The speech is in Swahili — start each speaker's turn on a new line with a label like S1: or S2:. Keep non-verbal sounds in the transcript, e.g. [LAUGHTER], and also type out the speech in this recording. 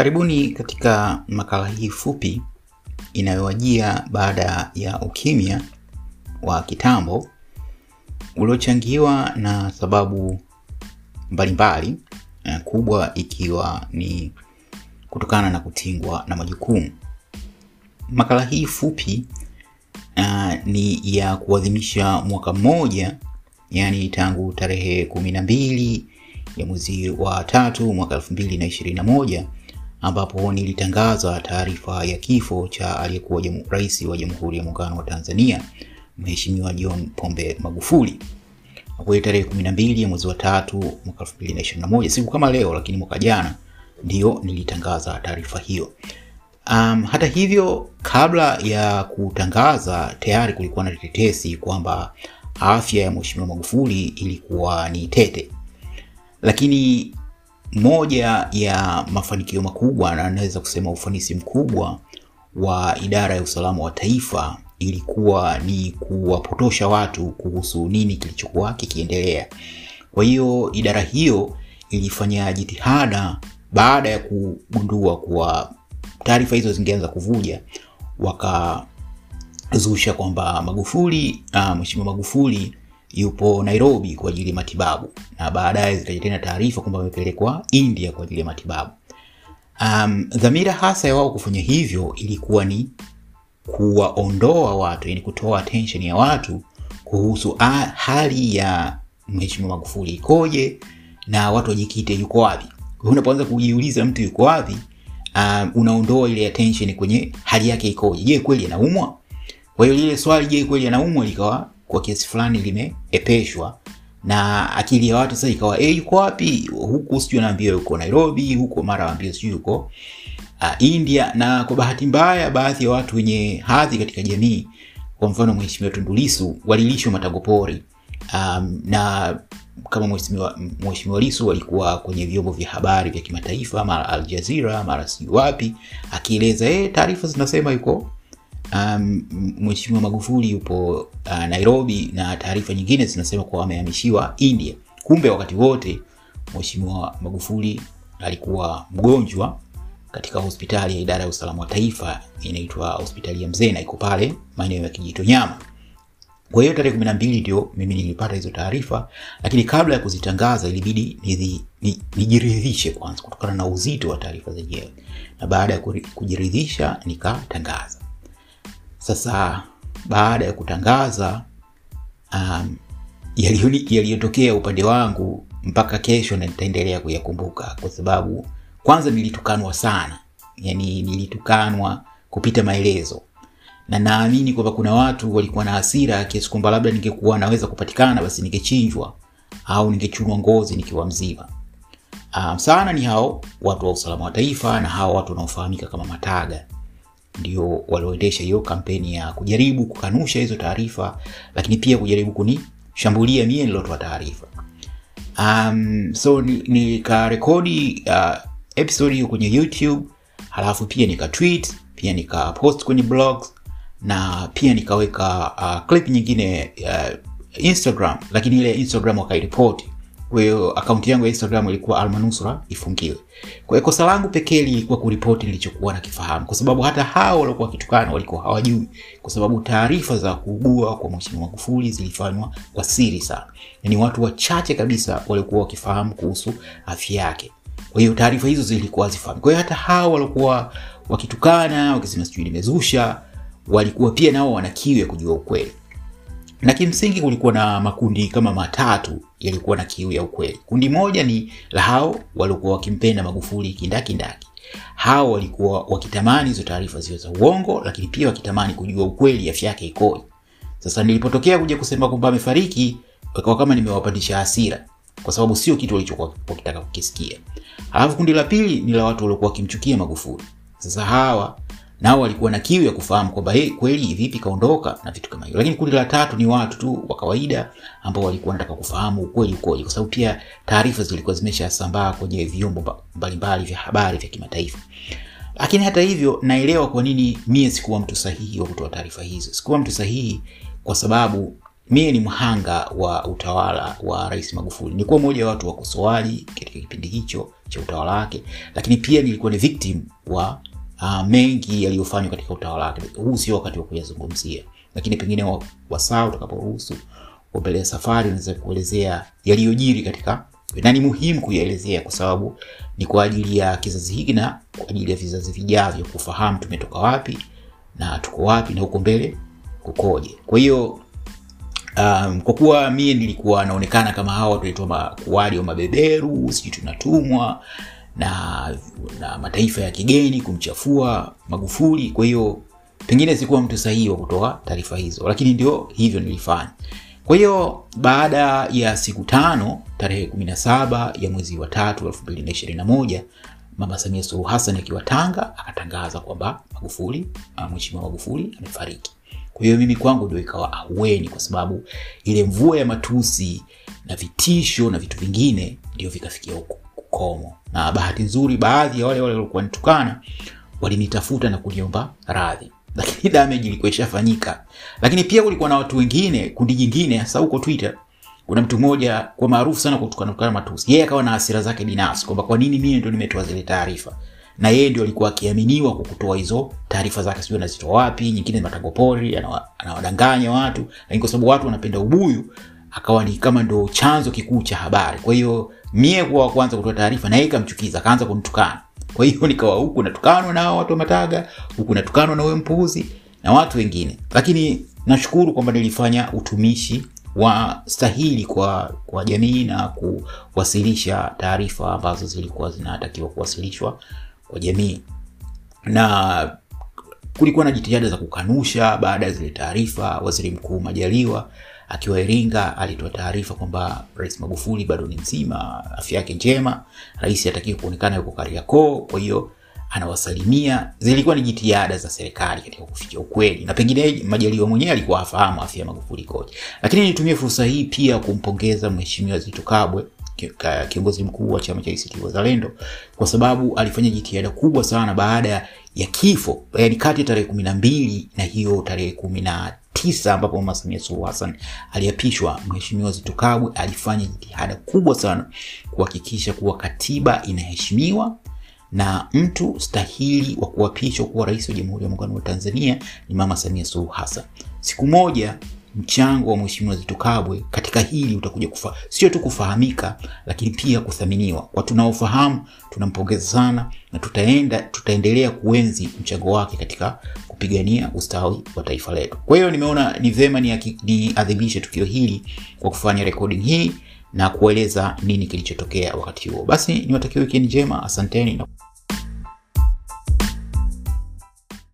S1: Karibuni katika makala hii fupi inayowajia baada ya ukimya wa kitambo uliochangiwa na sababu mbalimbali mbali, kubwa ikiwa ni kutokana na kutingwa na majukumu. Makala hii fupi uh, ni ya kuadhimisha mwaka mmoja, yani tangu tarehe kumi na mbili ya mwezi wa tatu mwaka elfu mbili na ishirini na moja ambapo nilitangaza taarifa ya kifo cha aliyekuwa rais wa Jamhuri ya Muungano wa Tanzania Mheshimiwa John Pombe Magufuli kweli tarehe 12 ya mwezi wa tatu mwaka 2021, siku kama leo, lakini mwaka jana ndio nilitangaza taarifa hiyo. Um, hata hivyo kabla ya kutangaza tayari kulikuwa na tetesi kwamba afya ya Mheshimiwa Magufuli ilikuwa ni tete, lakini moja ya mafanikio makubwa na naweza kusema ufanisi mkubwa wa idara ya usalama wa taifa ilikuwa ni kuwapotosha watu kuhusu nini kilichokuwa kikiendelea. Kwa hiyo idara hiyo ilifanya jitihada baada ya kugundua kuwa taarifa hizo zingeanza kuvuja, wakazusha kwamba Magufuli, uh, Mheshimiwa Magufuli yupo Nairobi kwa ajili ya matibabu na baadaye zikaja tena taarifa kwamba amepelekwa India kwa ajili ya matibabu. Um, dhamira hasa ya wao kufanya hivyo ilikuwa ni kuwaondoa watu, yani kutoa attention ya watu kuhusu a, hali ya Mheshimiwa Magufuli ikoje na watu wajikite yuko wapi. Unapoanza kujiuliza mtu yuko wapi, um, unaondoa ile attention kwenye hali yake ikoje. Je, kweli anaumwa? Kwa hiyo lile swali je, kweli anaumwa likawa kwa kiasi fulani limeepeshwa na akili ya watu sasa ikawa eh, yuko wapi huku, sijui anaambiwa yuko Nairobi, huko mara anaambiwa sijui yuko uh, India. Na kwa bahati mbaya, baadhi ya watu wenye hadhi katika jamii, kwa mfano Mheshimiwa tundulisu walilishwa matagopori um, na kama Mheshimiwa lisu Lissu walikuwa kwenye vyombo vya habari vya kimataifa, mara aljazira mara sijui wapi, akieleza eh, taarifa zinasema yuko Um, Mheshimiwa Magufuli yupo uh, Nairobi na taarifa nyingine zinasema kuwa amehamishiwa India. Kumbe wakati wote Mheshimiwa Magufuli alikuwa mgonjwa katika hospitali ya idara ya usalama wa taifa inaitwa hospitali ya Mzena, iko pale maeneo ya Kijitonyama. Kwa hiyo tarehe 12 ndio mimi nilipata hizo taarifa, lakini kabla ya kuzitangaza ilibidi nijiridhishe kwanza kutokana na uzito wa taarifa zenyewe, na baada ya kujiridhisha nikatangaza. Sasa baada ya kutangaza um, yaliyotokea upande wangu mpaka kesho na nitaendelea kuyakumbuka, kwa sababu kwanza nilitukanwa sana, yani nilitukanwa kupita maelezo, na naamini kwamba kuna watu walikuwa na hasira kiasi kwamba labda ningekuwa naweza kupatikana, basi ningechinjwa au ningechunwa ngozi nikiwa mzima. Um, sana ni hao watu wa usalama wa taifa na hao watu wanaofahamika kama mataga ndio walioendesha hiyo kampeni ya kujaribu kukanusha hizo taarifa, lakini pia kujaribu kunishambulia mie nilotoa taarifa. Um, so nikarekodi ni uh, episode hiyo kwenye YouTube, halafu pia nika tweet, pia nika post kwenye blogs na pia nikaweka uh, clip nyingine uh, Instagram, lakini ile Instagram wakairipoti kwa hiyo akaunti yangu ya Instagram ilikuwa almanusura ifungiwe. Kwa kosa langu pekee lilikuwa kuripoti nilichokuwa nakifahamu, kwa sababu hata hao waliokuwa wakitukana walikuwa hawajui, kwa sababu taarifa za kuugua kwa Mheshimiwa Magufuli zilifanywa kwa siri sana, ni watu wachache kabisa waliokuwa wakifahamu kuhusu afya yake. Kwa hiyo taarifa hizo zilikuwa hazifahamu. Kwa hiyo hata hao waliokuwa wakitukana wakisema sijui nimezusha, walikuwa pia nao wana kujua ukweli na kimsingi kulikuwa na makundi kama matatu yalikuwa na kiu ya ukweli. Kundi moja ni la hao waliokuwa wakimpenda Magufuli kindakindaki. Hao walikuwa wakitamani hizo taarifa ziwe za uongo, lakini pia wakitamani kujua ukweli afya yake ikoje. Sasa nilipotokea kuja kusema kwamba amefariki, wakawa kama nimewapandisha hasira, kwa sababu sio kitu walichokuwa wakitaka kukisikia. Alafu kundi la pili ni la watu waliokuwa wakimchukia Magufuli. Sasa hawa nao walikuwa na kiu ya kufahamu kwamba hey, kweli vipi kaondoka na vitu kama hivyo. Lakini kundi la tatu ni watu tu wa kawaida ambao walikuwa wanataka kufahamu ukweli ukoje, kwa sababu pia taarifa zilikuwa zimeshasambaa kwenye vyombo mbalimbali vya habari vya kimataifa. Lakini hata hivyo, naelewa kwa nini mie sikuwa mtu sahihi wa kutoa taarifa hizo. Sikuwa mtu sahihi kwa sababu mie ni mhanga wa utawala wa Rais Magufuli. Nilikuwa mmoja wa watu wakosoaji katika kipindi hicho cha utawala wake, lakini pia nilikuwa ni victim wa uh, mengi yaliyofanywa katika utawala wake. Huu sio wakati wa kuyazungumzia, lakini pengine wasaa utakaporuhusu kwa safari naweza kuelezea yaliyojiri katika na ni muhimu kuyaelezea kwa sababu ni kwa ajili ya kizazi hiki na kwa ajili ya vizazi vijavyo kufahamu tumetoka wapi na tuko wapi na huko mbele kukoje. Kwa hiyo um, kwa kuwa mie nilikuwa naonekana kama hawa tunaitwa makuadi wa mabeberu, sijui tunatumwa na, na mataifa ya kigeni kumchafua Magufuli. Kwa hiyo pengine sikuwa mtu sahihi wa kutoa taarifa hizo, lakini ndio hivyo nilifanya. Kwa hiyo baada ya siku tano, tarehe 17 ya mwezi wa tatu 2021 Mama Samia Suluhu Hassan akiwa Tanga akatangaza kwamba Magufuli, Mheshimiwa Magufuli amefariki. Kwa mimi kwangu ndio ikawa ahueni, kwa sababu ile mvua ya matusi na vitisho na vitu vingine ndio vikafikia huko ukomo, na bahati nzuri baadhi ya wale wale walikuwa nitukana walinitafuta na kuniomba radhi [LAUGHS] lakini damage ilikuwa ishafanyika. Lakini pia kulikuwa na watu wengine, kundi jingine, hasa huko Twitter. Kuna mtu mmoja kwa maarufu sana kutukana tukana matusi, yeye akawa na hasira zake binafsi kwamba kwa nini mimi ndio nimetoa zile taarifa, na yeye ndio alikuwa akiaminiwa kwa kutoa hizo taarifa zake, sijui anazitoa wapi, nyingine matango pori, anawadanganya watu, lakini kwa sababu watu wanapenda ubuyu, akawa ni kama ndo chanzo kikuu cha habari. Kwa hiyo mie kuwa wa kwanza kutoa taarifa, na yeye ikamchukiza, akaanza kunitukana kwa hiyo nikawa huku natukanwa na watu wa Mataga, huku natukanwa na wewe mpuzi na watu wengine, lakini nashukuru kwamba nilifanya utumishi wa stahili kwa, kwa jamii na kuwasilisha taarifa ambazo zilikuwa zinatakiwa kuwasilishwa kwa jamii, na kulikuwa na jitihada za kukanusha baada ya zile taarifa. Waziri Mkuu Majaliwa akiwa Iringa alitoa taarifa kwamba Rais Magufuli bado ni mzima, afya yake njema, rais hatakiwi kuonekana yuko Kariakoo, kwa hiyo anawasalimia. Zilikuwa ni jitihada za serikali katika kufikia ukweli, na pengine Majaliwa mwenyewe alikuwa afahamu afya ya Magufuli ikoje. Lakini nitumie fursa hii pia kumpongeza Mheshimiwa Zitto Kabwe, kiongozi mkuu wa chama cha ACT Wazalendo, kwa sababu alifanya jitihada kubwa sana baada ya kifo, yani kati ya tarehe kumi na mbili na hiyo tarehe kumi na tisa ambapo Mama Samia Suluhu Hassan aliapishwa, Mheshimiwa Zitto alifanya jitihada kubwa sana kuhakikisha kuwa katiba inaheshimiwa na mtu stahili wa kuapishwa kuwa rais wa Jamhuri ya Muungano wa Tanzania ni Mama Samia Suluhu Hassan. Siku moja mchango wa Mheshimiwa Zitto Kabwe katika hili utakuja kufa, sio tu kufahamika, lakini pia kuthaminiwa. Kwa tunaofahamu tunampongeza sana na tutaenda tutaendelea kuenzi mchango wake katika kupigania ustawi wa taifa letu. Kwa hiyo nimeona ni vema niadhimishe ni tukio hili kwa kufanya recording hii na kueleza nini kilichotokea wakati huo. Basi niwatakie wikendi njema, asanteni na